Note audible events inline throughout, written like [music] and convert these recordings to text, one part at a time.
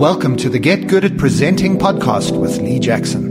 Welcome to the Get Good at Presenting podcast with Lee Jackson.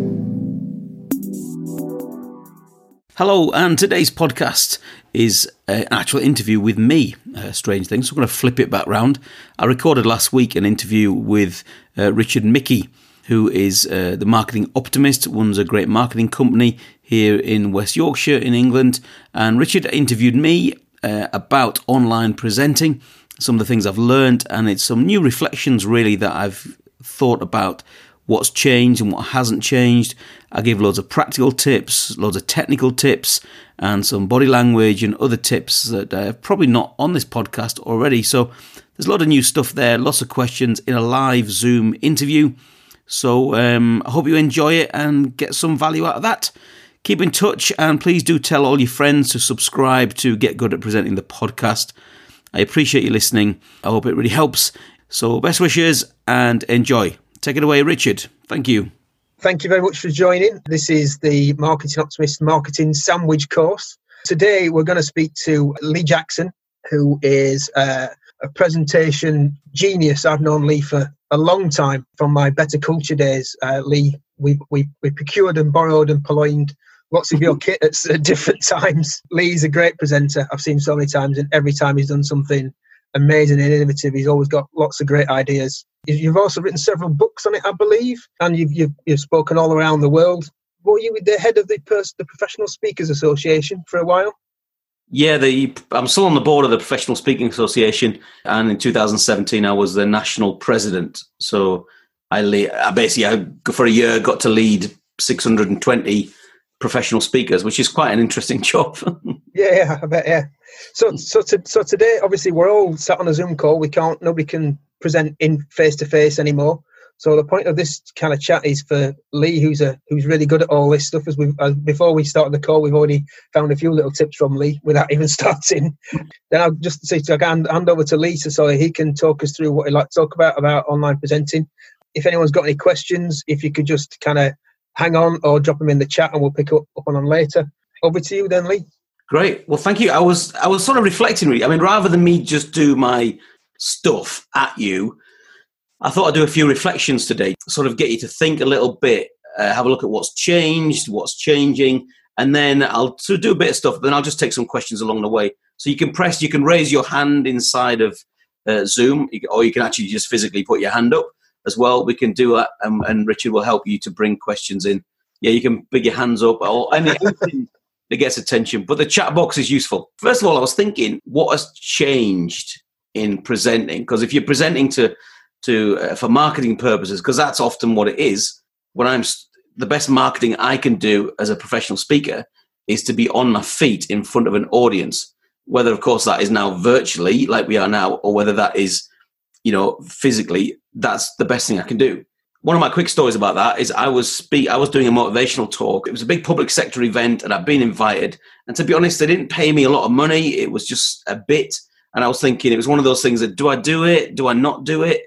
Hello, and today's podcast is an actual interview with me. Uh, strange thing. So I'm going to flip it back round. I recorded last week an interview with uh, Richard Mickey, who is uh, the marketing optimist, runs a great marketing company here in West Yorkshire in England. And Richard interviewed me uh, about online presenting some of the things I've learned, and it's some new reflections really that I've thought about what's changed and what hasn't changed. I give loads of practical tips, loads of technical tips, and some body language and other tips that are probably not on this podcast already. So there's a lot of new stuff there, lots of questions in a live Zoom interview. So um, I hope you enjoy it and get some value out of that. Keep in touch and please do tell all your friends to subscribe to Get Good at Presenting the podcast. I appreciate you listening. I hope it really helps. So, best wishes and enjoy. Take it away, Richard. Thank you. Thank you very much for joining. This is the Marketing Optimist Marketing Sandwich course. Today, we're going to speak to Lee Jackson, who is uh, a presentation genius. I've known Lee for a long time from my Bettakultcha days. Uh, Lee, we, we, we procured and borrowed and purloined lots of your [laughs] kit at different times. Lee's a great presenter. I've seen so many times, and every time he's done something amazing and innovative, he's always got lots of great ideas. You've also written several books on it, I believe, and you've you've, you've spoken all around the world. Were you the head of the, pers- the Professional Speakers Association for a while? Yeah, the, I'm still on the board of the Professional Speaking Association, and in 2017 I was the national president. So I, le- I basically I, for a year got to lead 620 professional speakers, which is quite an interesting [laughs] job. yeah, yeah, I bet. Yeah. So, so, to, so today, obviously, we're all sat on a Zoom call. We can't. Nobody can present in face to face anymore. So the point of this kind of chat is for Lee, who's a who's really good at all this stuff. As we as before we started the call, we've already found a few little tips from Lee without [laughs] even starting. then I'll just say to hand, hand over to Lee so he can talk us through what he'd like to talk about about online presenting. If anyone's got any questions, if you could just kind of hang on or drop them in the chat and we'll pick up, up on them later. Over to you then, Lee. Great. Well, thank you. I was I was sort of reflecting. Really. I mean, rather than me just do my stuff at you, I thought I'd do a few reflections today, sort of get you to think a little bit, uh, have a look at what's changed, what's changing, and then I'll sort of do a bit of stuff. Then I'll just take some questions along the way. So you can press, you can raise your hand inside of uh, Zoom, or you can actually just physically put your hand up as well. We can do that, and, and Richard will help you to bring questions in. Yeah, you can put your hands up or anything [laughs] that gets attention. But the chat box is useful. First of all, I was thinking, what has changed in presenting? Because if you're presenting to to uh, for marketing purposes, because that's often what it is. When I'm the best marketing I can do as a professional speaker is to be on my feet in front of an audience. Whether, of course, that is now virtually, like we are now, or whether that is you know, physically, that's the best thing I can do. One of my quick stories about that is I was speak I was doing a motivational talk. It was a big public sector event and I'd been invited. And to be honest, they didn't pay me a lot of money. It was just a bit. And I was thinking it was one of those things that do I do it? Do I not do it?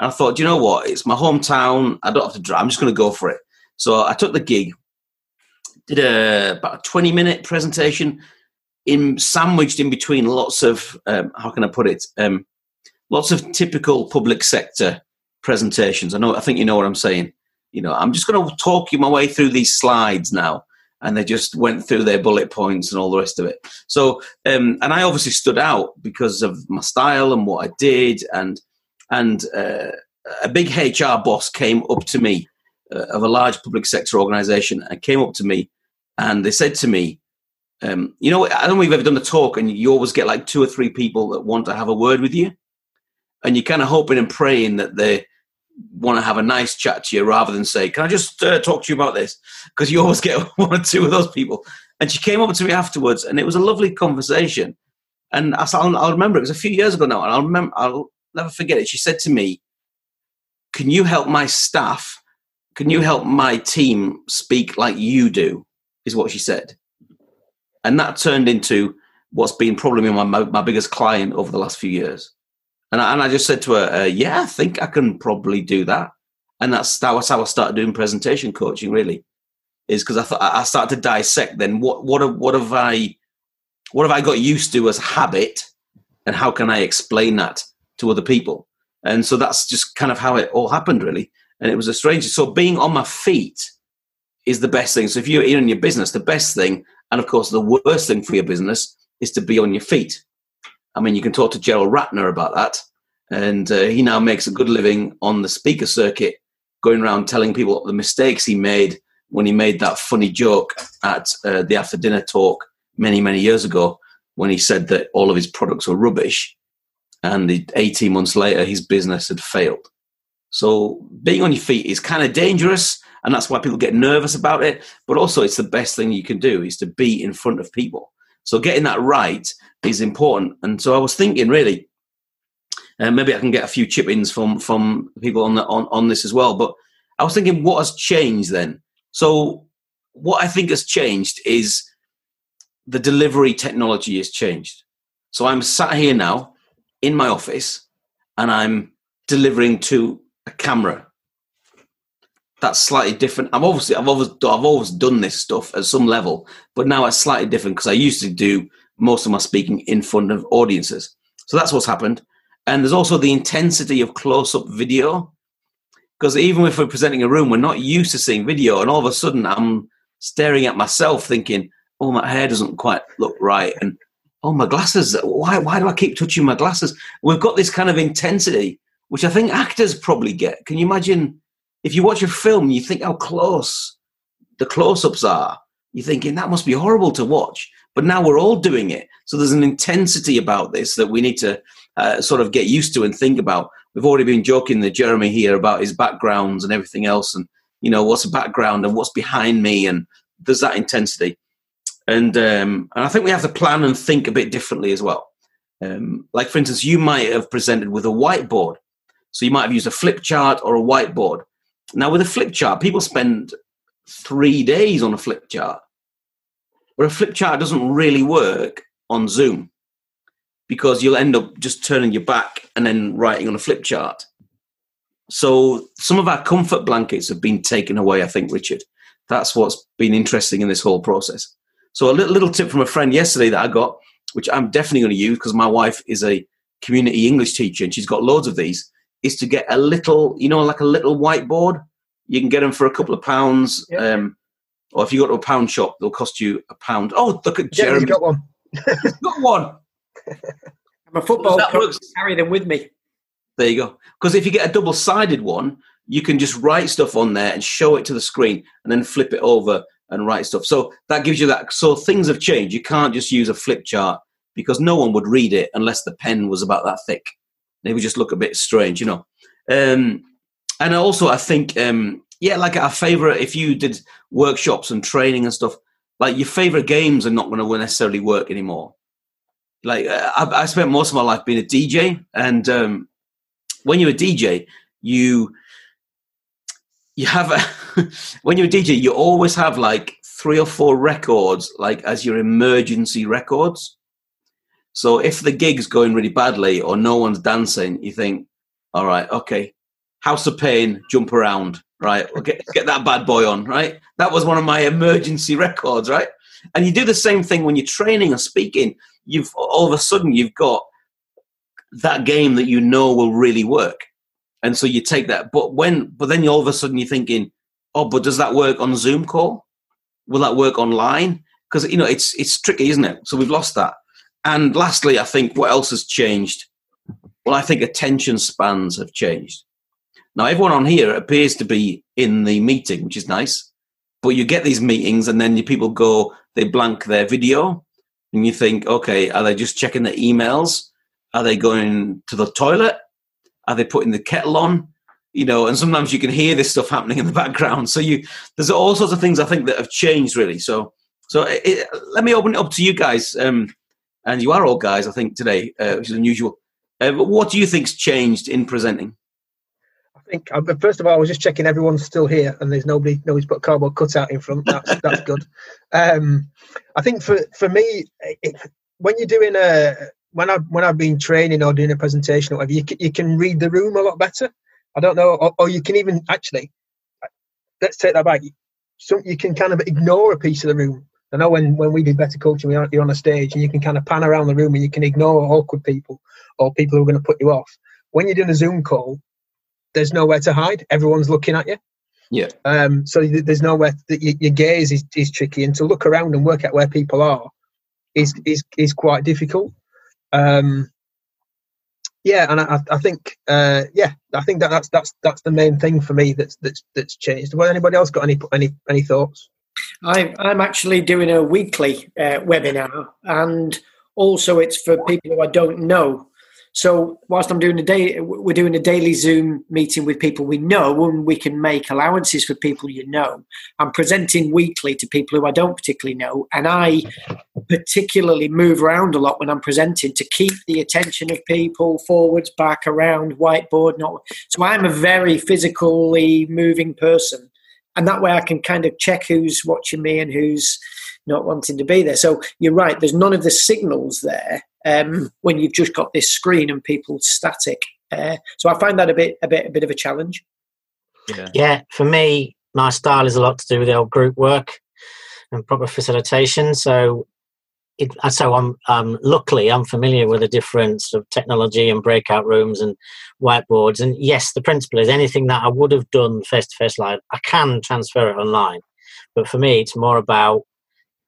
And I thought, you know what? It's my hometown. I don't have to drive. I'm just going to go for it. So I took the gig, did a about a 20 minute presentation in sandwiched in between lots of um, how can I put it? Um, lots of typical public sector presentations. I know, I think you know what I'm saying. You know, I'm just going to talk you my way through these slides now. And they just went through their bullet points and all the rest of it. So, um, and I obviously stood out because of my style and what I did. And, and uh, a big HR boss came up to me uh, of a large public sector organization and came up to me and they said to me, um, you know, I don't know if you've ever done a talk and you always get like two or three people that want to have a word with you and you're kind of hoping and praying that they want to have a nice chat to you rather than say, "Can I just uh, talk to you about this?" Because you always [laughs] get one or two of those people. And she came up to me afterwards, and it was a lovely conversation. And I, will I'll remember it was a few years ago now, and I'll remember. I'll never forget it. She said to me, "Can you help my staff? Can you help my team speak like you do?" Is what she said, and that turned into what's been probably my, my biggest client over the last few years. And I, and I just said to her, uh, yeah, I think I can probably do that. And that's, that's how I started doing presentation coaching, really, is because I thought I started to dissect then what, what, have, what have I, what have I got used to as habit and how can I explain that to other people? And so that's just kind of how it all happened, really. And it was a strange. So being on my feet is the best thing. So if you're in your business, the best thing, and of course the worst thing for your business, is to be on your feet. I mean, you can talk to Gerald Ratner about that, and uh, he now makes a good living on the speaker circuit, going around telling people the mistakes he made when he made that funny joke at uh, the after dinner talk many many years ago when he said that all of his products were rubbish, and 18 months later his business had failed. So being on your feet is kind of dangerous, and that's why people get nervous about it. But also, it's the best thing you can do is to be in front of people. So getting that right is important. And so I was thinking, really, uh, maybe I can get a few chip-ins from from people on the on, on this as well. But I was thinking, what has changed then? So what I think has changed is the delivery technology has changed. So I'm sat here now in my office, and I'm delivering to a camera. That's slightly different. I'm obviously I've always I've always done this stuff at some level, but now it's slightly different because I used to do most of my speaking in front of audiences. So that's what's happened. And there's also the intensity of close-up video. Because even if we're presenting a room, we're not used to seeing video, and all of a sudden I'm staring at myself thinking, oh, my hair doesn't quite look right. And oh, my glasses, why, why do I keep touching my glasses? We've got this kind of intensity which I think actors probably get. Can you imagine if you watch a film, you think how close the close ups are? You're thinking that must be horrible to watch. But now we're all doing it. So there's an intensity about this that we need to uh, sort of get used to and think about. We've already been joking with Jeremy here about his backgrounds and everything else, and you know what's a background and what's behind me, and there's that intensity. And um, and I think we have to plan and think a bit differently as well. Um, like for instance, you might have presented with a whiteboard, so you might have used a flip chart or a whiteboard. Now, with a flip chart, people spend three days on a flip chart. But a flip chart doesn't really work on Zoom because you'll end up just turning your back and then writing on a flip chart. So some of our comfort blankets have been taken away, I think, Richard. That's what's been interesting in this whole process. So a little, little tip from a friend yesterday that I got, which I'm definitely going to use because my wife is a community English teacher and she's got loads of these is to get a little, you know, like a little whiteboard. You can get them for a couple of pounds. Yeah. Um, or if you go to a pound shop, they'll cost you a pound. Oh, look at Jeremy. Yeah, got one. He's got one. I'm a football coach. Carry them with me. There you go. Because if you get a double sided one, you can just write stuff on there and show it to the screen and then flip it over and write stuff. So that gives you that. So things have changed. You can't just use a flip chart because no one would read it unless the pen was about that thick. They would just look a bit strange, you know. Um, and also, I think, um, yeah, like our favorite, if you did workshops and training and stuff, like your favorite games are not going to necessarily work anymore. Like uh, I, I, spent most of my life being a DJ, and um, when you're a DJ, you you have a [laughs] when you're a DJ, you always have like three or four records, like as your emergency records. So if the gig's going really badly or no one's dancing, you think, all right, okay, House of Pain, jump around, right? We'll get, get that bad boy on, right? That was one of my emergency records, right? And you do the same thing when you're training or speaking. You've all of a sudden you've got that game that you know will really work, and so you take that. But when, but then you all of a sudden you're thinking, oh, but does that work on Zoom call? Will that work online? Because you know it's it's tricky, isn't it? So we've lost that. And lastly, I think what else has changed? Well, I think attention spans have changed. Now, everyone on here appears to be in the meeting, which is nice. But you get these meetings, and then people go, they blank their video, and you think, okay, are they just checking their emails? Are they going to the toilet? Are they putting the kettle on? You know, and sometimes you can hear this stuff happening in the [laughs] background. So you, there's all sorts of things I think that have changed really. So, so it, let me open it up to you guys. Um, and you are all guys, I think, today, uh, which is unusual. Uh, what do you think's changed in presenting? I think, uh, first of all, I was just checking everyone's still here, and there's nobody, nobody's put a cardboard cutout in front. That's [laughs] that's good. Um, I think for for me, it, when you're doing a when I when I've been training or doing a presentation or whatever, you can, you can read the room a lot better. I don't know, or, or you can even actually let's take that back. So you can kind of ignore a piece of the room I know when, when we do better coaching, you're on a stage and you can kind of pan around the room and you can ignore awkward people or people who are going to put you off. when you're doing a Zoom call, there's nowhere to hide. Everyone's looking at you. Yeah. Um, so there's nowhere that your, your gaze is, is tricky, and to look around and work out where people are is is is quite difficult. Um, yeah, and I, I think uh, yeah, I think that that's that's that's the main thing for me that's that's that's changed. Well, anybody else got any any any thoughts? I'm I'm actually doing a weekly uh, webinar, and also it's for people who I don't know. So whilst I'm doing a day, we're doing a daily Zoom meeting with people we know, and we can make allowances for people you know. I'm presenting weekly to people who I don't particularly know, and I particularly move around a lot when I'm presenting to keep the attention of people forwards, back, around, whiteboard. Not so I'm a very physically moving person, and that way I can kind of check who's watching me and who's not wanting to be there. So you're right. There's none of the signals there um, when you've just got this screen and people static. Uh, so I find that a bit a bit a bit of a challenge. Yeah. yeah, for me, my style is a lot to do with the old group work and proper facilitation. So, it, so I'm um, luckily I'm familiar with the different sort of technology and breakout rooms and whiteboards. And yes, the principle is anything that I would have done face to face live, I can transfer it online. But for me, it's more about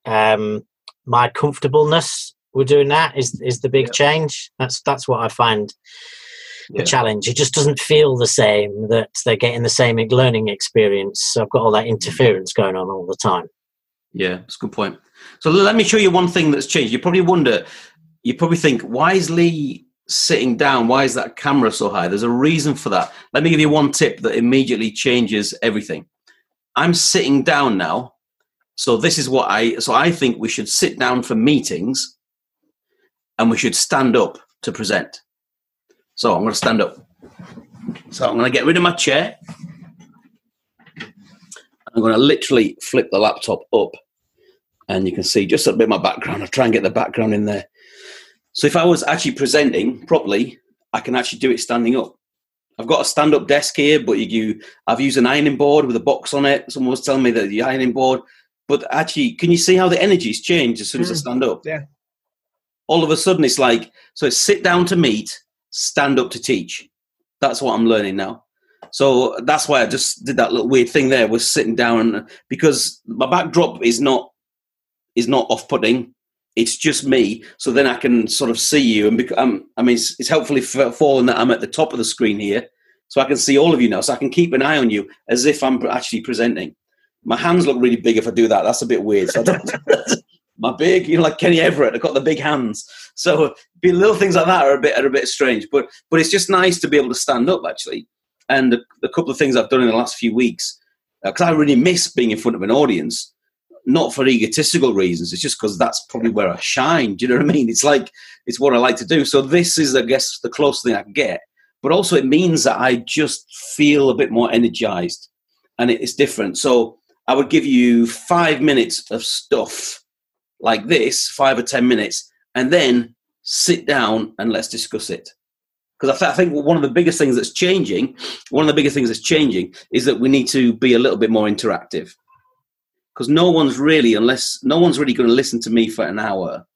um, my comfortableness with doing that is is the big yeah. change. That's that's what I find the challenge. It just doesn't feel the same that they're getting the same learning experience. So I've got all that mm. interference going on all the time. Yeah, that's a good point. So let me show you one thing that's changed. You probably wonder, you probably think, why is Lee sitting down? Why is that camera so high? There's a reason for that. Let me give you one tip that immediately changes everything. I'm sitting down now so this is what I so I think we should sit down for meetings and we should stand up to present. So I'm going to stand up. So I'm going to get rid of my chair. I'm going to literally flip the laptop up and you can see just a bit of my background. I'll try and get the background in there. So if I was actually presenting properly, I can actually do it standing up. I've got a stand-up desk here, but you, I've used an ironing board with a box on it. Someone was telling me that the ironing board but actually, can you see how the energy's changed as soon as mm. I stand up? Yeah. All of a sudden, it's like so. It's sit down to meet, stand up to teach. That's what I'm learning now. So that's why I just did that little weird thing there. Was sitting down because my backdrop is not is not off putting. It's just me. So then I can sort of see you and bec- um, I mean, it's, it's helpfully fallen that I'm at the top of the screen here, so I can see all of you now. So I can keep an eye on you as if I'm actually presenting. My hands look really big if I do that. That's a bit weird. So [laughs] my big, you know, like Kenny Everett, I've got the big hands. So little things like that are a bit are a bit strange. But but it's just nice to be able to stand up actually. And a, a couple of things I've done in the last few weeks, because uh, I really miss being in front of an audience, not for egotistical reasons. It's just because that's probably where I shine. Do you know what I mean? It's like it's what I like to do. So this is, I guess, the closest thing I can get. But also, it means that I just feel a bit more energized, and it's different. So I would give you five minutes of stuff like this, five or 10 minutes, and then sit down and let's discuss it. Because I, th- I, think one of the biggest things that's changing, one of the biggest things that's changing is that we need to be a little bit more interactive. Because no one's really, unless no one's really going to listen to me for an hour,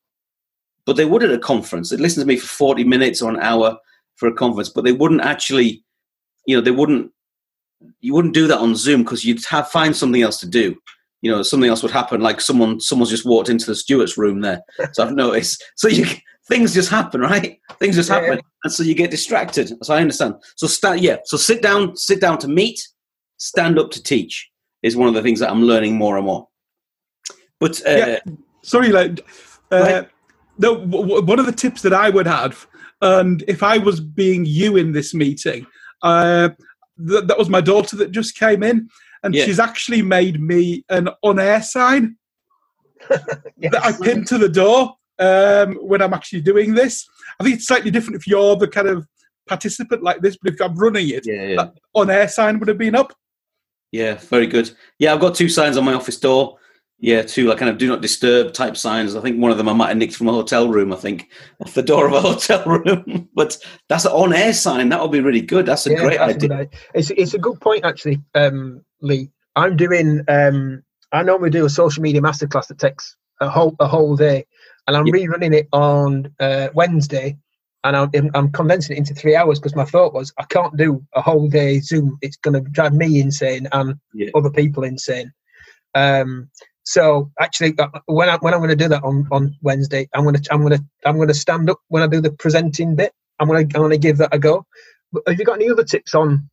but they would at a conference. They'd listen to me for 40 minutes or an hour for a conference, but they wouldn't actually, you know, they wouldn't you wouldn't do that on Zoom because you'd have find something else to do. You know, something else would happen, like someone someone's just walked into the stewards' room there. So I've noticed. [laughs] So you things just happen, right? Things just happen, yeah. and so you get distracted. So I understand. So start, yeah. So sit down, sit down to meet, stand up to teach is one of the things that I'm learning more and more. But uh, yeah. sorry, like uh, no, one of the tips that I would have, and if I was being you in this meeting, uh, th- that was my daughter that just came in, and yeah. she's actually made me an on-air sign [laughs] yes. that I pin to the door um, when I'm actually doing this. I think it's slightly different if you're the kind of participant like this, but if I'm running it, yeah, yeah. that on-air sign would have been up. Yeah, very good. Yeah, I've got two signs on my office door. Yeah, two like kind of do not disturb type signs. I think one of them I might have nicked from a hotel room. I think off the door of a [laughs] hotel room. but that's an on-air sign. That would be really good. That's a yeah, great that's idea. It's it's a good point actually, um, Lee. I'm doing. Um, I normally do a social media masterclass that takes a whole a whole day, and I'm yeah. rerunning it on uh, Wednesday. and I'm, I'm condensing it into three hours because my thought was I can't do a whole day Zoom. It's going to drive me insane and Yeah. other people insane. Um, so actually, uh, when I when I'm going to do that on, on Wednesday, I'm going to I'm going to I'm going to stand up when I do the presenting bit. I'm going to I'm going to give that a go. But have you got any other tips on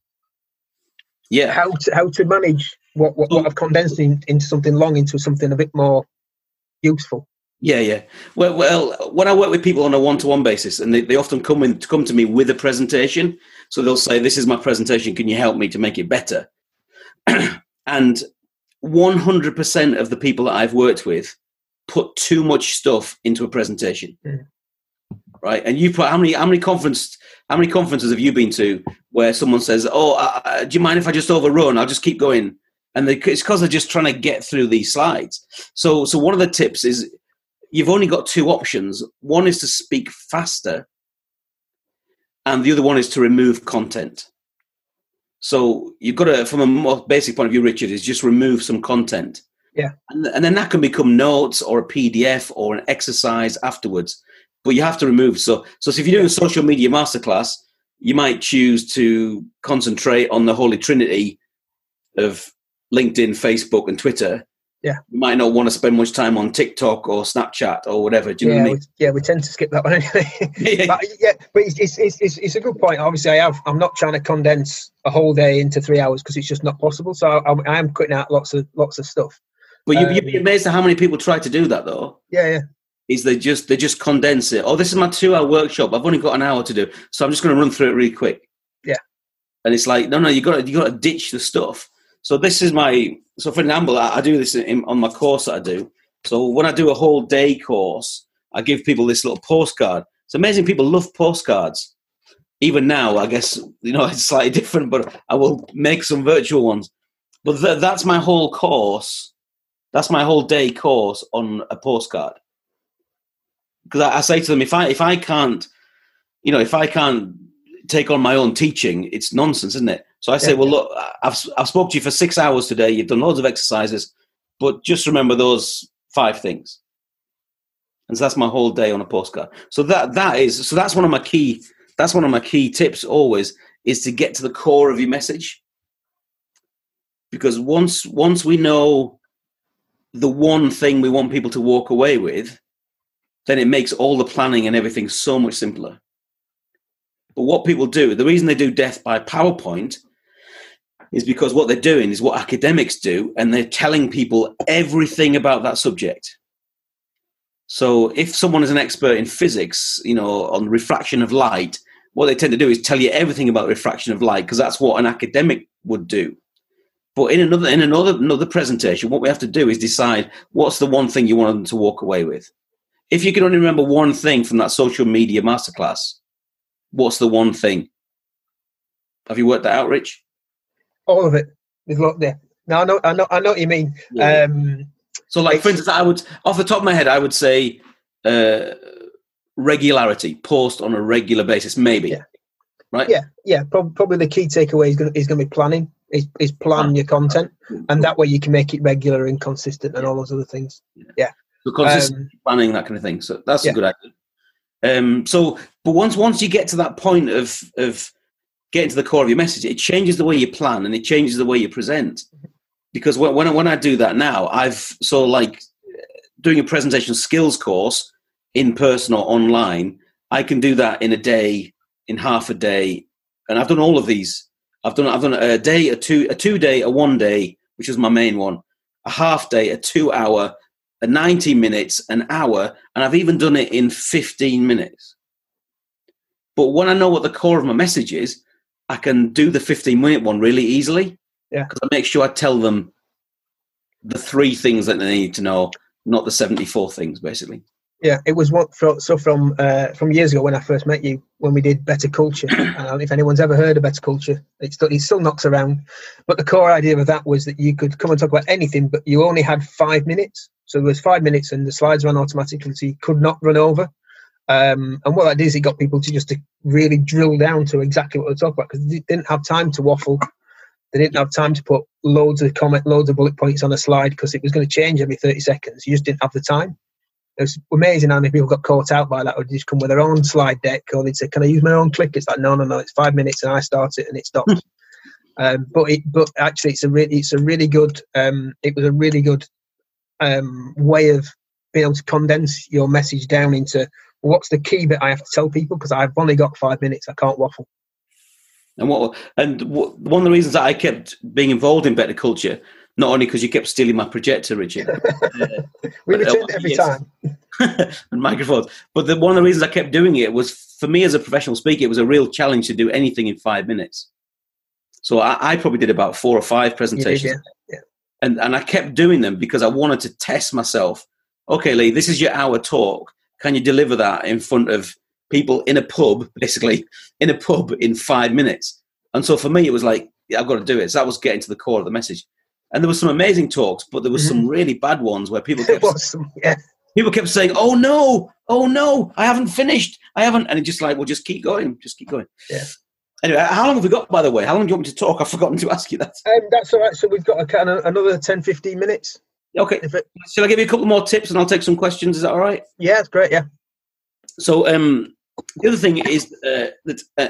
Yeah. how to how to manage what what, what I've condensed in, into something long into something a bit more useful? Yeah, yeah. Well, well, when I work with people on a one-to-one basis, and they, they often come in come to me with a presentation, so they'll say, "This is my presentation. Can you help me to make it better?" [clears throat] and one hundred percent of the people that I've worked with put too much stuff into a presentation, Mm. right? And you put how many how many conference how many conferences have you been to where someone says, "Oh, uh, do you mind if I just overrun? I'll just keep going." And they, it's because they're just trying to get through these slides. So, so one of the tips is you've only got two options. One is to speak faster, and the other one is to remove content. So you've got to, from a more basic point of view, Richard, is just remove some content. Yeah. And, and then that can become notes or a PDF or an exercise afterwards. But you have to remove. So, so if you're doing a social media masterclass, you might choose to concentrate on the Holy Trinity of LinkedIn, Facebook, and Twitter. Yeah. You might not want to spend much time on TikTok or Snapchat or whatever. Do you yeah, know what I we, mean? yeah, we tend to skip that one anyway. [laughs] Yeah. but yeah, but it's, it's, it's, it's, a good point. Obviously, I have. I'm not trying to condense a whole day into three hours because it's just not possible. So I'm, I am cutting out lots of lots of stuff. But you, you'd be Um, amazed at how many people try to do that, though. Yeah, yeah, Is they just they just condense it. Oh, this is my two-hour workshop. I've only got an hour to do, so I'm just going to run through it really quick. Yeah. And it's like, no, no, you got to you got to ditch the stuff. So this is my so for example, I, I do this in, on my course that I do. So when I do a whole day course, I give people this little postcard. It's amazing. People love postcards. Even now, I guess you know [laughs] it's slightly different, but I will make some virtual ones. But th- that's my whole course. That's my whole day course on a postcard. Because I, I say to them, if I if I can't, you know, if I can't take on my own teaching, it's nonsense, isn't it? So I say, Yeah. well, look, I've I've spoke to you for six hours today. You've done loads of exercises, but just remember those five things. And so that's my whole day on a postcard. So that that is so that's one of my key that's one of my key tips always is to get to the core of your message. Because once once we know the one thing we want people to walk away with, then it makes all the planning and everything so much simpler. But what people do, the reason they do death by PowerPoint is because what they're doing is what academics do, and they're telling people everything about that subject. So if someone is an expert in physics, you know, on refraction of light, what they tend to do is tell you everything about refraction of light because that's what an academic would do. But in another in another another presentation, what we have to do is decide what's the one thing you want them to walk away with. If you can only remember one thing from that social media masterclass, what's the one thing? Have you worked that out, Rich? all of it. There's a lot there. No, I know, I know, I know what you mean. Um, So, like for instance, I would off the top of my head, I would say uh, regularity, post on a regular basis, maybe. Yeah. Right. yeah, yeah. Prob- probably the key takeaway is going to be planning. Is, is plan your content, and that way you can make it regular and consistent, and all those other things. So consistent Um, planning, that kind of thing. So that's yeah. a good idea. Um, so, but once once you get to that point of of getting to the core of your message, it changes the way you plan and it changes the way you present. Because when when I, when I do that now, I've so like doing a presentation skills course in person or online. I can do that in a day, in half a day, and I've done all of these. I've done I've done a day, a two a two day, a one day, which is my main one, a half day, a two hour, a 90 minutes, an hour, and I've even done it in 15 minutes. But when I know what the core of my message is, I can do the 15 minute one really easily. Yeah. Because I make sure I tell them the three things that they need to know, not the 74 things, basically. Yeah, it was what fro- so from uh, from years ago when I first met you when we did Bettakultcha. [coughs] uh, if anyone's ever heard of Bettakultcha, it's still, it still knocks around. But the core idea of that was that you could come and talk about anything, but you only had five minutes. So there was five minutes, and the slides ran automatically, so you could not run over. Um, and what that did is it got people to just to really drill down to exactly what they're talking about because they didn't have time to waffle. They didn't have time to put loads of comment, loads of bullet points on a slide because it was going to change every 30 seconds. You just didn't have the time. It was amazing how many people got caught out by that, or just come with their own slide deck, or they'd say, "Can I use my own click?" It's like, no, no, no. It's five minutes, and I start it, and it stops. [laughs] um, but it, but actually, it's a really, it's a really good. Um, it was a really good um, way of being able to condense your message down into what's the key bit I have to tell people because I've only got five minutes. I can't waffle. And what and what, one of the reasons that I kept being involved in Bettakultcha, not only because you kept stealing my projector, Richard, [laughs] uh, We uh, return every yes. time. [laughs] and microphones. But the, one of the reasons I kept doing it was for me as a professional speaker, it was a real challenge to do anything in five minutes. So I, I probably did about four or five You did, presentations, yeah. And and I kept doing them because I wanted to test myself. Okay, Lee, this is your hour talk. Can you deliver that in front of people in a pub, [laughs] basically in a pub in five minutes? And so for me, it was like yeah, I've got to do it. So that was getting to the core of the message. And there were some amazing talks, but there was some mm-hmm. really bad ones where people [laughs] kept some- yeah. people kept saying, "Oh no, oh no, I haven't finished, I haven't," and it just like, "Well, just keep going, just keep going." Yeah. Anyway, how long have we got, by the way? How long do you want me to talk? I've forgotten to ask you that. Um, that's all right. So we've got a kind of another 10, 15 minutes. Okay, it, shall I give you a couple more tips and I'll take some questions? Is that all right? yeah, it's great. Yeah. So, um, the other thing is uh, that uh,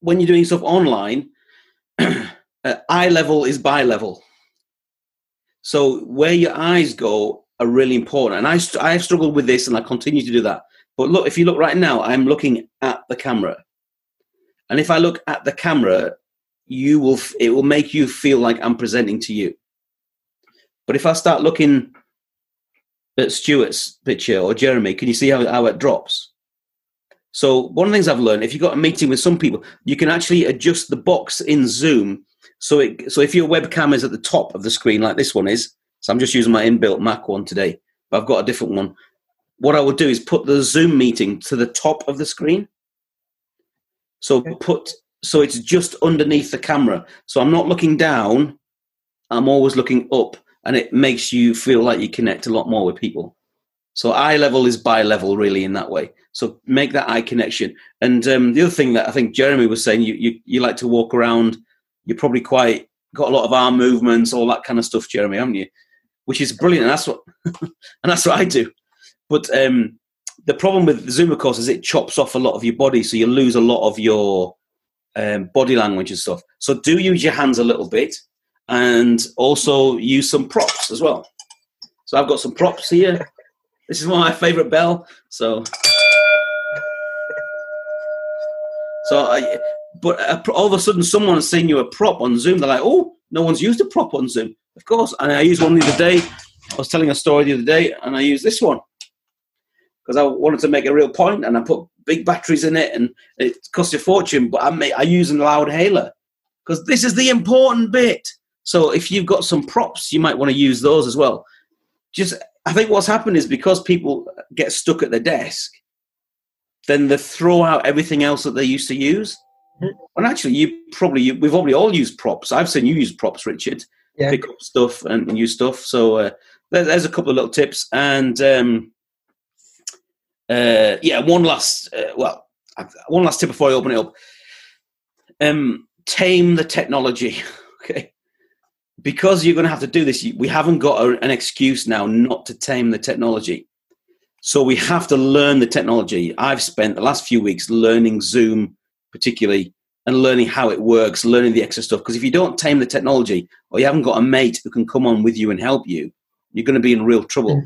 when you're doing stuff online, [clears throat] uh, eye level is bi level. So, where your eyes go are really important. And I, st- I have struggled with this and I continue to do that. But look, if you look right now, I'm looking at the camera. And if I look at the camera, you will it will make you feel like I'm presenting to you. But if I start looking at Stuart's picture or Jeremy, can you see how, how it drops? So one of the things I've learned, if you've got a meeting with some people, you can actually adjust the box in Zoom. So it so if your webcam is at the top of the screen like this one is, so I'm just using my inbuilt Mac one today, but I've got a different one. What I would do is put the Zoom meeting to the top of the screen. So put so it's just underneath the camera. So I'm not looking down, I'm always looking up, and it makes you feel like you connect a lot more with people. So eye level is bi level, really, in that way. So make that eye connection. And um, the other thing that I think Jeremy was saying, you, you you like to walk around. You're probably quite got a lot of arm movements, all that kind of stuff, Jeremy, haven't you? Which is brilliant, and that's what [laughs] and that's what I do. But um, the problem with Zoom, of course, is it chops off a lot of your body, so you lose a lot of your um, body language and stuff. So do use your hands a little bit, and also use some props as well. So I've got some props here. [laughs] This is one of my favourite bell. So, so I, but uh, all of a sudden, someone's seen you a prop on Zoom. They're like, "Oh, no one's used a prop on Zoom." Of course, and I used one the other day. I was telling a story the other day, and I used this one because I wanted to make a real point, and I put big batteries in it, and it cost a fortune. But I make, I use a loud hailer because this is the important bit. So if you've got some props, you might want to use those as well. Just I think what's happened is because people get stuck at the desk, then they throw out everything else that they used to use. Mhm. And actually, you probably you, we've probably all used props. I've seen you use props, Richard. Yeah. Pick up stuff and, and use stuff. So uh, there, there's a couple of little tips. And um, uh, yeah, one last uh, well, one last tip before I open it up. Um, tame the technology. [laughs] okay because you're going to have to do this, we haven't got a, an excuse now not to tame the technology. So we have to learn the technology. I've spent the last few weeks learning Zoom, particularly, and learning how it works, learning the extra stuff. Because if you don't tame the technology, or you haven't got a mate who can come on with you and help you, you're going to be in real trouble.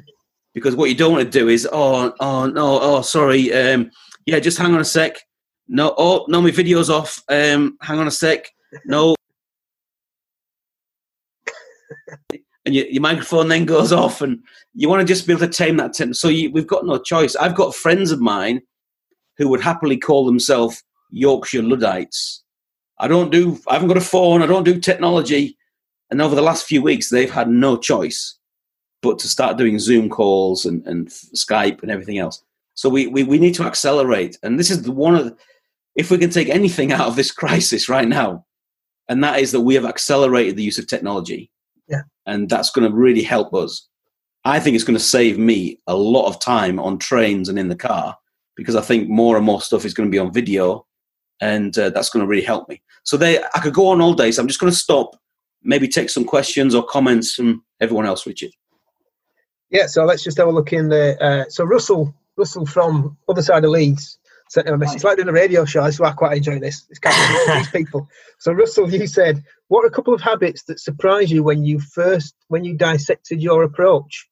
Because what you don't want to do is, oh, oh no, oh, sorry, um, yeah, just hang on a sec. No, oh, no, my video's off. Um, hang on a sec. No, [laughs] and your, your microphone then goes off, and you want to just be able to tame that. Temp- so you, we've got no choice. I've got friends of mine who would happily call themselves Yorkshire Luddites. I don't do. I haven't got a phone. I don't do technology. And over the last few weeks, they've had no choice but to start doing Zoom calls and, and Skype and everything else. So we, we, we need to accelerate. And this is the one of the, if we can take anything out of this crisis right now, and that is that we have accelerated the use of technology. Yeah. And that's going to really help us. I think it's going to save me a lot of time on trains and in the car because I think more and more stuff is going to be on video and uh, that's going to really help me. So they, I could go on all day. So I'm just going to stop, maybe take some questions or comments from everyone else, Richard. Yeah, so let's just have a look in the. Uh, so Russell, Russell from other side of Leeds sent him a message. It's like doing a radio show. That's why I quite enjoy this. It's kind of [laughs] these people. So Russell, you said, what are a couple of habits that surprised you when you first when you dissected your approach?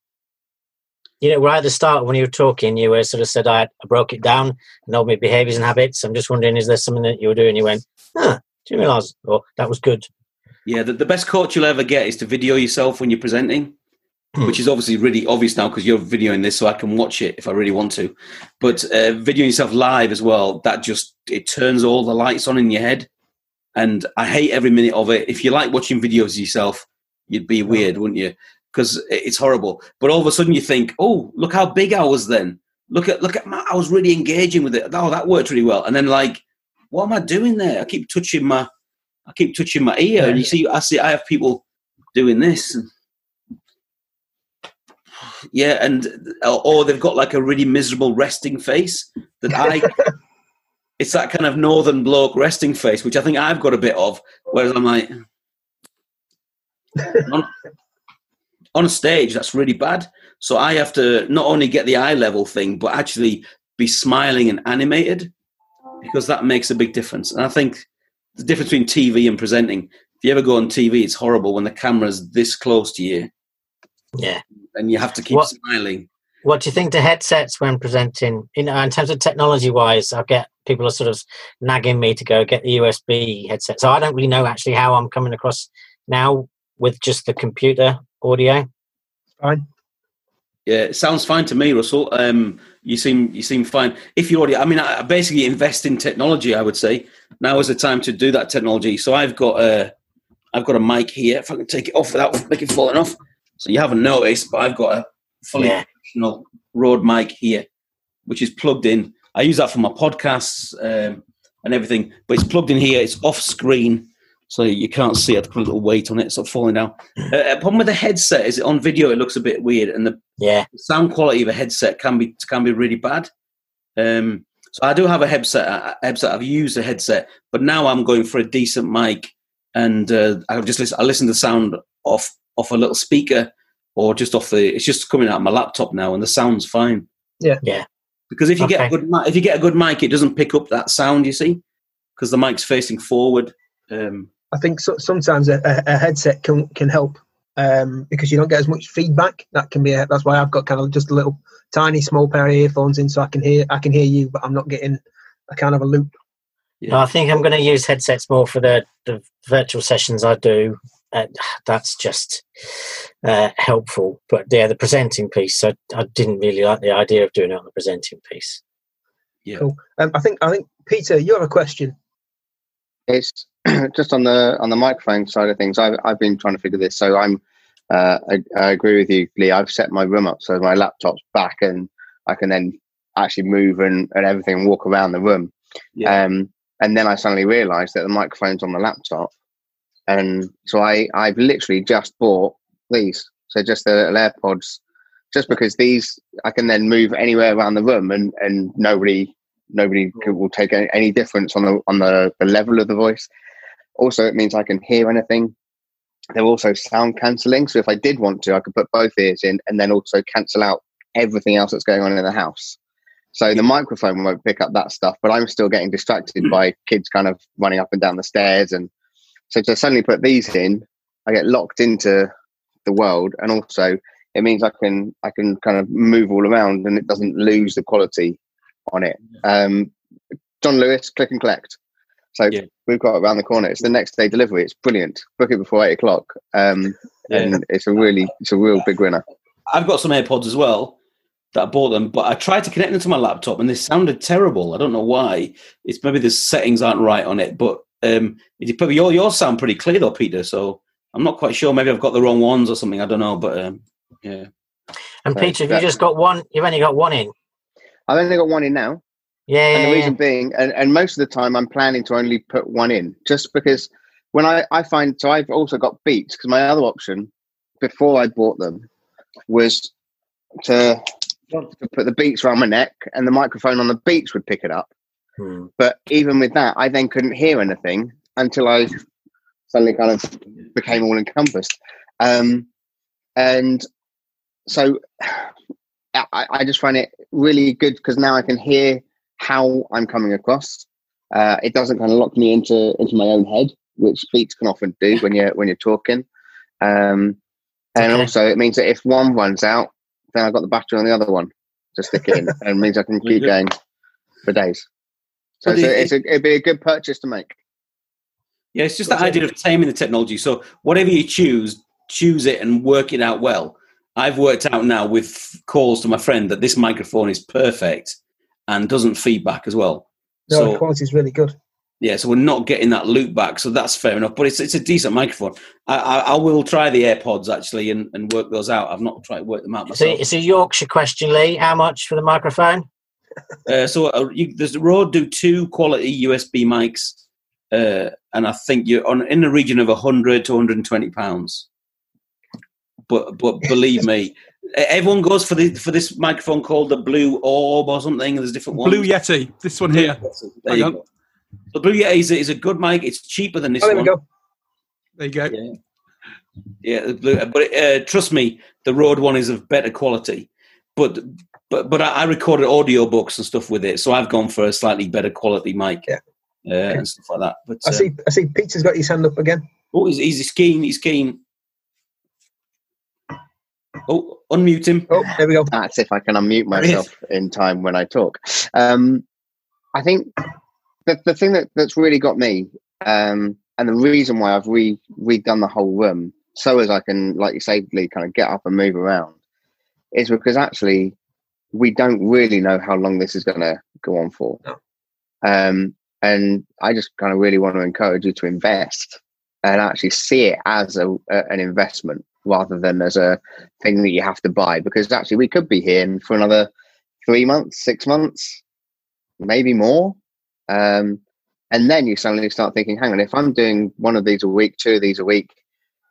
You know, right at the start when you were talking, you were sort of said I, I broke it down and all my behaviours and habits. I'm just wondering, is there something that you were doing? You went, huh, do you realise? Oh, that was good. Yeah, the, the best coach you'll ever get is to video yourself when you're presenting, which is obviously really obvious now because you're videoing this, so I can watch it if I really want to. But uh, videoing yourself live as well, that just it turns all the lights on in your head, and I hate every minute of it. If you like watching videos yourself, you'd be weird, wouldn't you? Because it's horrible. But all of a sudden, you think, "Oh, look how big I was then. Look at look at my, I was really engaging with it. Oh, that worked really well." And then like, what am I doing there? I keep touching my I keep touching my ear, and you see, I see, I have people doing this. And, yeah, and uh, or they've got like a really miserable resting face that I. [laughs] it's that kind of northern bloke resting face, which I think I've got a bit of. Whereas I'm like, [laughs] on, on a stage, that's really bad. So I have to not only get the eye level thing, but actually be smiling and animated because that makes a big difference. And I think the difference between TV and presenting. If you ever go on TV, it's horrible when the camera's this close to you. Yeah. And you have to keep What- smiling. What do you think to headsets when presenting? You know, in terms of technology wise, I get people are sort of nagging me to go get the USB headset. So I don't really know actually how I'm coming across now with just the computer audio. Fine. Yeah, it sounds fine to me, Russell. Um, you seem you seem fine. If you already, I mean, I I basically invest in technology. I would say now is the time to do that technology. So I've got a, I've got a mic here. If I can take it off without making it falling off, so you haven't noticed, but I've got a fully Yeah. professional Rode mic here, which is plugged in. I use that for my podcasts um, and everything, but it's plugged in here. It's off screen, so you can't see it. I put a little weight on it, it's sort of falling down. Uh, uh, problem with the headset is on video it looks a bit weird, and the Yeah. the sound quality of a headset can be can be really bad. Um, so I do have a headset. Headset. I've used a headset, but now I'm going for a decent mic, and uh, I just listen. I listen to the sound off off a little speaker, or just off the. It's just coming out of my laptop now, and the sound's fine. Yeah. Yeah. Because if you get a good mi- if you get a good mic, it doesn't pick up that sound. You see, because the mic's facing forward. Um, I think so, sometimes a, a, a headset can can help um, because you don't get as much feedback. That can be a, that's why I've got kind of just a little tiny small pair of earphones in, so I can hear I can hear you, but I'm not getting a kind of a loop. Yeah. No, I think I'm going to use headsets more for the, the virtual sessions I do. Uh, [sighs] that's just uh, helpful. But yeah, the presenting piece, I, I didn't really like the idea of doing it on the presenting piece. yeah. Cool. Um, I think I think Peter, you have a question. It's [clears throat] just on the on the microphone side of things. I've I've been trying to figure this. So I'm uh, I, I agree with you, Lee. I've set my room up so my laptop's back and I can then actually move and, and everything and walk around the room. Yeah. Um, and then I suddenly realised that the microphone's on the laptop, and so I I've literally just bought these. So just the little AirPods, just because these I can then move anywhere around the room and and nobody nobody will take any, any difference on the on the, the level of the voice. Also, it means I can hear anything. They're also sound cancelling, so if I did want to, I could put both ears in and then also cancel out everything else that's going on in the house. So the microphone won't pick up that stuff, but I'm still getting distracted [clears throat] by kids kind of running up and down the stairs, and so to suddenly put these in, I get locked into the world, and also it means I can I can kind of move all around, and it doesn't lose the quality on it. Um, John Lewis, click and collect. So Yeah. we've got it around the corner. It's the next day delivery. It's brilliant. Book it before eight o'clock, um, Yeah. and it's a really it's a real big winner. I've got some AirPods as well that I bought them, but I tried to connect them to my laptop and they sounded terrible. I don't know why. It's maybe the settings aren't right on it, but um, it, probably your yours sound pretty clear though, Peter. So I'm not quite sure. Maybe I've got the wrong ones or something. I don't know, but um, yeah, And Peter, have you that- just got one? You've only got one in. I've only got one in now. Yeah, And yeah, the yeah. reason being, and, and most of the time, I'm planning to only put one in, just because when I, I find, so I've also got Beats, because my other option before I bought them was to, to put the Beats around my neck and the microphone on the Beats would pick it up. Hmm. But even with that, I then couldn't hear anything until I suddenly kind of became all encompassed. Um, and so [sighs] I, I just find it really good because now I can hear how I'm coming across. Uh, it doesn't kind of lock me into into my own head, which speech can often do when you're when you're talking. Um, and Okay. also, it means that if one runs out, then I've got the battery on the other one to stick it in, [laughs] and it means I can keep going for days. So it's, the- a, it's a, it'd be a good purchase to make. Yeah, it's just the idea of taming the technology. So whatever you choose, choose it and work it out well. I've worked out now with calls to my friend that this microphone is perfect and doesn't feedback as well. No, the so quality is really good. yeah, so we're not getting that loop back. So that's fair enough. But it's it's a decent microphone. I I, I will try the AirPods actually and, and work those out. I've not tried to work them out It's a, myself. it's a Yorkshire question, Lee. How much for the microphone? Uh, so uh, you, there's the Rode do two quality USB mics, uh, and I think you're on in the region of 100 to 120 pounds. But but believe me, everyone goes for the for this microphone called the Blue Orb or something. There's different ones. Blue Yeti. This one here. There you go. The Blue Yeti is a, is a good mic. It's cheaper than this Oh, there one. we go. There you go. Yeah. Yeah, the blue, but uh, trust me, the Rode one is of better quality. But but but I, I recorded audio books and stuff with it, so I've gone for a slightly better quality mic Yeah. uh, and stuff like that. But I uh, see. I see. Peter's got his hand up again. oh, he's, he's keen. He's keen. Oh, unmute him. Oh, there we go. That's if I can unmute There it is. myself in time when I talk. Um, I think the, the thing that, that's really got me, um, and the reason why I've re, redone the whole room, so as I can, like you say, Lee, kind of get up and move around, is because actually we don't really know how long this is going to go on for. No. Um, and I just kind of really want to encourage you to invest and actually see it as a, a, an investment rather than as a thing that you have to buy because actually we could be here for another three months, six months, maybe more. Um, and then you suddenly start thinking, hang on, if I'm doing one of these a week, two of these a week,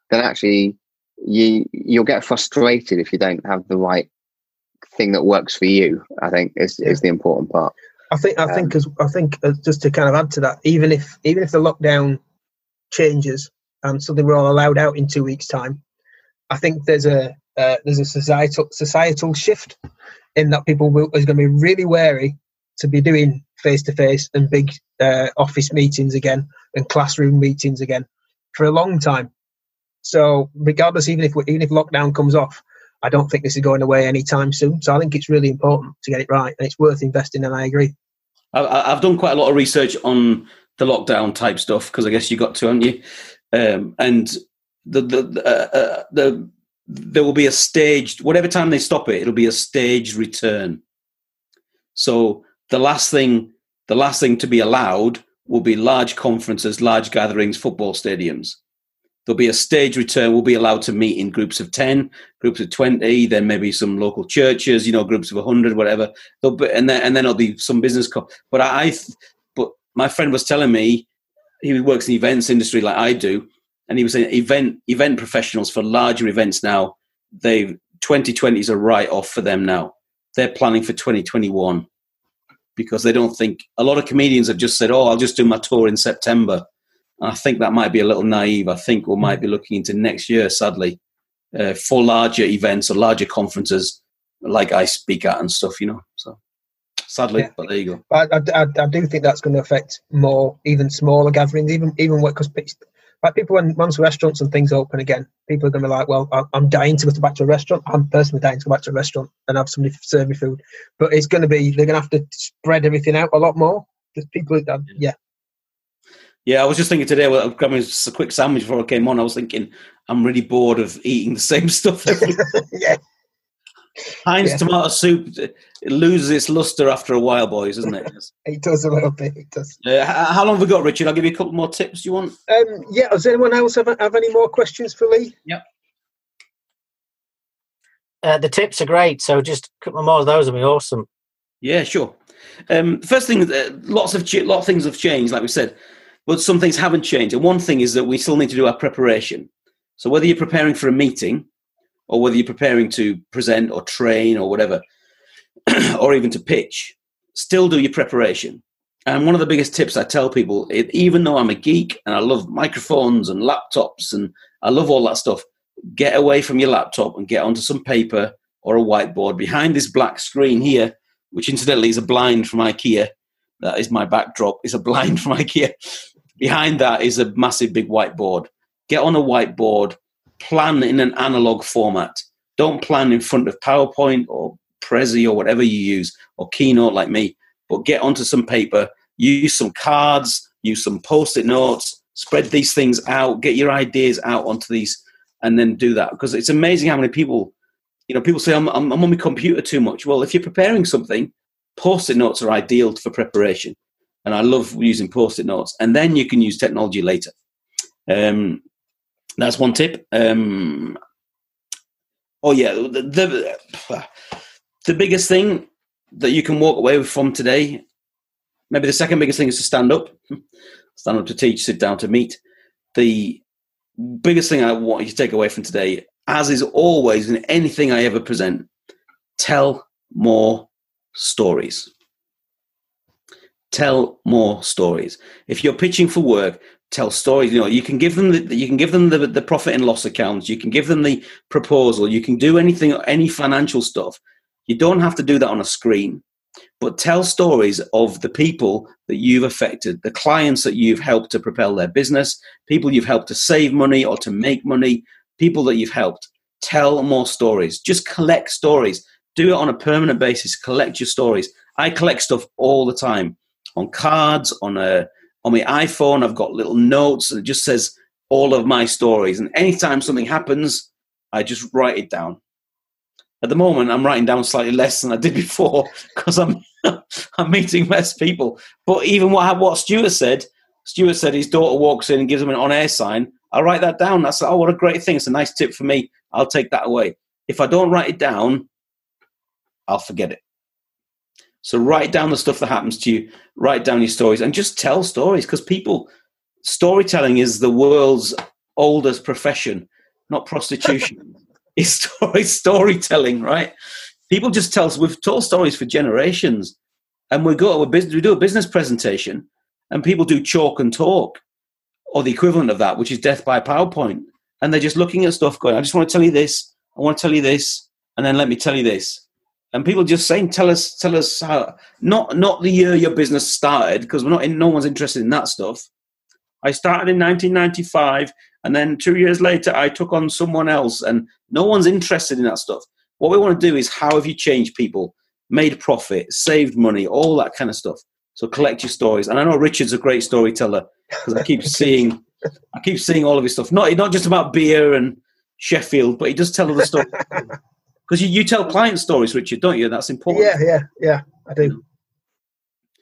then actually you you'll get frustrated if you don't have the right thing that works for you. I think is is the important part. I think. I Um, think. As I think, uh, just to kind of add to that, even if even if the lockdown changes and suddenly we're all allowed out in two weeks' time, I think there's a uh, there's a societal societal shift in that people will, is going to be really wary to be doing face to face and big uh, office meetings again and classroom meetings again for a long time. So regardless, even if we, even if lockdown comes off, I don't think this is going away anytime soon. So I think it's really important to get it right, and it's worth investing. And I agree. I've done quite a lot of research on the lockdown type stuff because I guess you got to, haven't you? Um, and the the the, uh, uh, the there will be a staged whatever time they stop it, it'll be a staged return. So the last thing, the last thing to be allowed will be large conferences, large gatherings, football stadiums. There'll be a stage return. We'll be allowed to meet in groups of ten, groups of twenty, then maybe some local churches, you know, groups of hundred, whatever. There'll be, and then and then there'll be some business. Co- but I, I, but my friend was telling me he works in the events industry like I do, and he was saying event event professionals for larger events now. They 2020 is a write off for them now. They're planning for 2021 because they don't think a lot of comedians have just said, "Oh, I'll just do my tour in September." I think that might be a little naive. I think we might be looking into next year, sadly, uh, for larger events or larger conferences like I speak at and stuff. You know, so sadly, Yeah. but there you go. But I, I, I do think that's going to affect more, even smaller gatherings, even even because like people when once restaurants and things open again, people are going to be like, well, I'm dying to go back to a restaurant. I'm personally dying to go back to a restaurant and have somebody serve me food. But it's going to be they're going to have to spread everything out a lot more. Just people, yeah, Yeah, I was just thinking today, well, I'm grabbing a quick sandwich before I came on. I was thinking, I'm really bored of eating the same [laughs] stuff every [laughs] yeah. Heinz Yeah. tomato soup it loses its luster after a while, boys, isn't it? [laughs] It does a little bit. It does. uh, how long have we got, Richard? I'll give you a couple more tips. You want? Um, yeah. Does anyone else have, have any more questions for Lee? Uh, the tips are great, so just a couple more of those would be awesome. Yeah, sure. Um, first thing, uh, lots of ch- lot of things have changed, like we said, but some things haven't changed. And one thing is that we still need to do our preparation. So whether you're preparing for a meeting, or whether you're preparing to present or train or whatever, [clears throat] or even to pitch, still do your preparation. And one of the biggest tips I tell people, even though I'm a geek and I love microphones and laptops and I love all that stuff, get away from your laptop and get onto some paper or a whiteboard behind this black screen here, which incidentally is a blind from IKEA. That is my backdrop. Is a blind [laughs] from IKEA. Behind that is a massive big whiteboard. Get on a whiteboard, plan in an analog format. Don't plan in front of PowerPoint or Prezi or whatever you use, or Keynote like me, but get onto some paper, use some cards, use some post it notes, spread these things out, get your ideas out onto these, and then do that. Because it's amazing how many people, you know, people say, I'm, I'm, I'm on my computer too much. Well, if you're preparing something, post it notes are ideal for preparation. And I love using post it notes. And then you can use technology later. Um, that's one tip. Um, oh, yeah. The, the, the biggest thing that you can walk away from today, maybe the second biggest thing is to stand up. [laughs] stand up to teach, sit down to meet. The biggest thing I want you to take away from today, as is always in anything I ever present, tell more stories. Tell more stories. If you're pitching for work, tell stories. You know, you can give them the you can give them the, the profit and loss accounts. You can give them the proposal. You can do anything, any financial stuff. You don't have to do that on a screen, but tell stories of the people that you've affected, the clients that you've helped to propel their business, people you've helped to save money or to make money, people that you've helped. Tell more stories. Just collect stories. Do it on a permanent basis. Collect your stories. I collect stuff all the time on cards, on a on my iPhone. I've got little notes that just says all of my stories. And anytime something happens, I just write it down. At the moment, I'm writing down slightly less than I did [laughs] before because I'm [laughs] I'm meeting less people. But even what what Stuart said, Stuart said his daughter walks in and gives him an on air sign. I'll write that down. That's oh, what a great thing! It's a nice tip for me. I'll take that away. If I don't write it down, I'll forget it. So write down the stuff that happens to you. Write down your stories and just tell stories because people, storytelling is the world's oldest profession, not prostitution. [laughs] it's story, storytelling, right? People just tell us we've told stories for generations, and we go to a business, we do a business presentation, and people do chalk and talk, or the equivalent of that, which is death by PowerPoint, and they're just looking at stuff, going, "I just want to tell you this, I want to tell you this, and then let me tell you this." And people just saying, "Tell us, tell us how." Not not the year your business started, because we're not in. No one's interested in that stuff. I started in 1995, and then two years later, I took on someone else, and no one's interested in that stuff. What we want to do is how have you changed people, made profit, saved money, all that kind of stuff. So collect your stories. And I know Richard's a great storyteller because I keep seeing, I keep seeing all of his stuff. Not not just about beer and Sheffield, but he does tell other stories. [laughs] Because you, you tell client stories, Richard, don't you? That's important. Yeah, yeah, yeah. I do.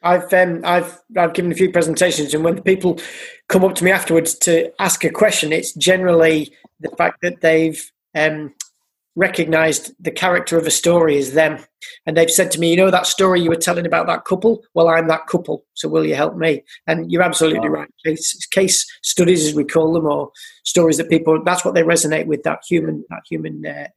I've um, I've I've given a few presentations, and when people come up to me afterwards to ask a question, it's generally the fact that they've um, recognized the character of a story is them, and they've said to me, "You know that story you were telling about that couple? Well, I'm that couple, so will you help me?" And you're absolutely wow. right. Case case studies, as we call them, or stories that people that's what they resonate with that human that human. Uh,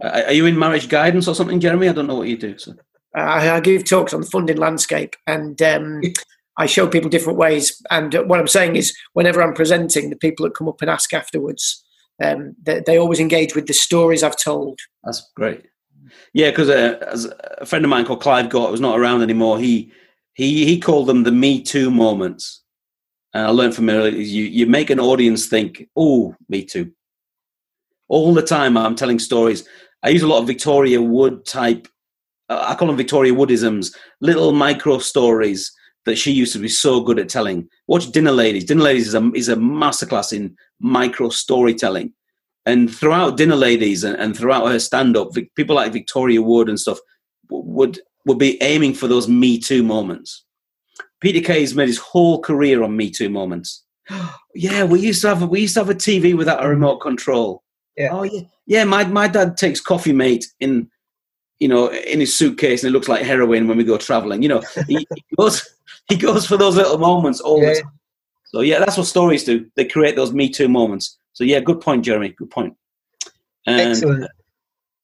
are you in marriage guidance or something, Jeremy? I don't know what you do. So. I, I give talks on the funding landscape and um, I show people different ways. And what I'm saying is, whenever I'm presenting, the people that come up and ask afterwards, um, they, they, always engage with the stories I've told. That's great. Yeah, because uh, a friend of mine called Clive Gort, was not around anymore, he he he called them the Me Too moments. And I learned from him you you make an audience think, "Oh, me too." All the time, I'm telling stories. I use a lot of Victoria Wood type uh, I call them Victoria Woodisms, little micro stories that she used to be so good at telling. Watch Dinner Ladies. Dinner Ladies is a, is a masterclass in micro storytelling. And throughout Dinner Ladies and, and throughout her stand up, people like Victoria Wood and stuff would, would be aiming for those Me Too moments. Peter Kay has made his whole career on Me Too moments. [gasps] yeah, we used to have we used to have a TV without a remote control. Yeah. Oh yeah, yeah. My my dad takes Coffee Mate in you know, in his suitcase and it looks like heroin when we go traveling. You know, [laughs] he, he goes he goes for those little moments all yeah. the time. So yeah, that's what stories do. They create those Me Too moments. So yeah, good point, Jeremy. Good point. And, Excellent.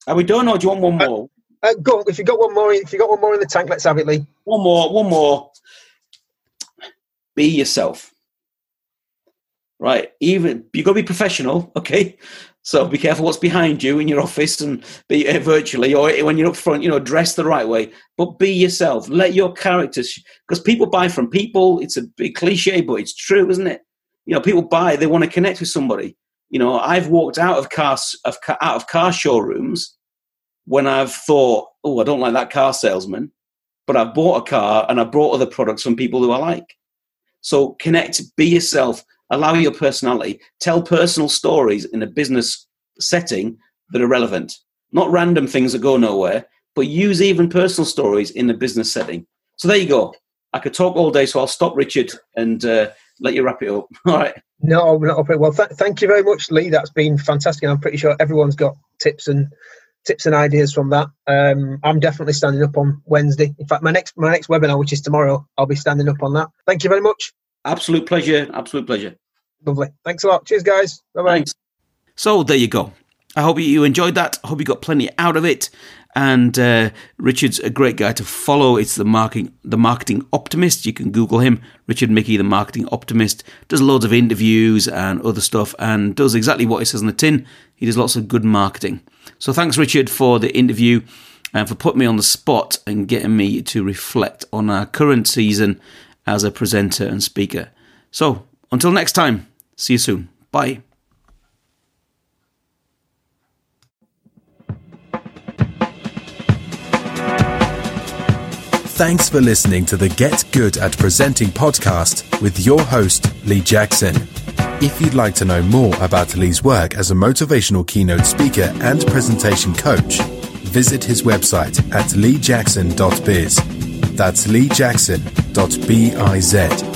Are we done, or do you want one uh, more? Uh, uh, go. If you got one more, if you got one more in the tank, let's have it, Lee. One more. One more. Be yourself. right? Even you got to be professional, okay? So be careful what's behind you in your [laughs] office and be uh, virtually or when you're up front, you know, dress the right way, but be yourself. Let your characters, because people buy from people. It's a big cliche, but it's true, isn't it? You know, people buy, they want to connect with somebody. You know, I've walked out of cars, of, out of car showrooms when I've thought, oh, I don't like that car salesman, but I've bought a car and I've brought other products from people who I like. So connect, be yourself, allow your personality, tell personal stories in a business setting that are relevant, not random things that go nowhere, but use even personal stories in a business setting. So there you go. I could talk all day, so I'll stop, Richard, and uh, let you wrap it up. [laughs] All right. No, not up. Well, th- thank you very much, Lee. That's been fantastic. I'm pretty sure everyone's got tips and tips and ideas from that. Um, I'm definitely standing up on Wednesday. In fact, my next my next webinar, which is tomorrow, I'll be standing up on that. Thank you very much. Absolute pleasure. Absolute pleasure. Lovely. Thanks a lot. Cheers, guys. Bye bye. So there you go. I hope you enjoyed that. I hope you got plenty out of it. And uh, Richard's a great guy to follow. It's the marketing, the marketing optimist. You can Google him, Richard Michie, the marketing optimist. Does loads of interviews and other stuff, and does exactly what he says on the tin. He does lots of good marketing. So thanks, Richard, for the interview and for putting me on the spot and getting me to reflect on our current season as a presenter and speaker. So until next time, see you soon. Bye. Thanks for listening to the Get Good at Presenting podcast with your host, Lee Jackson. If you'd like to know more about Lee's work as a motivational keynote speaker and presentation coach, visit his website at leejackson.biz. That's leejackson.biz.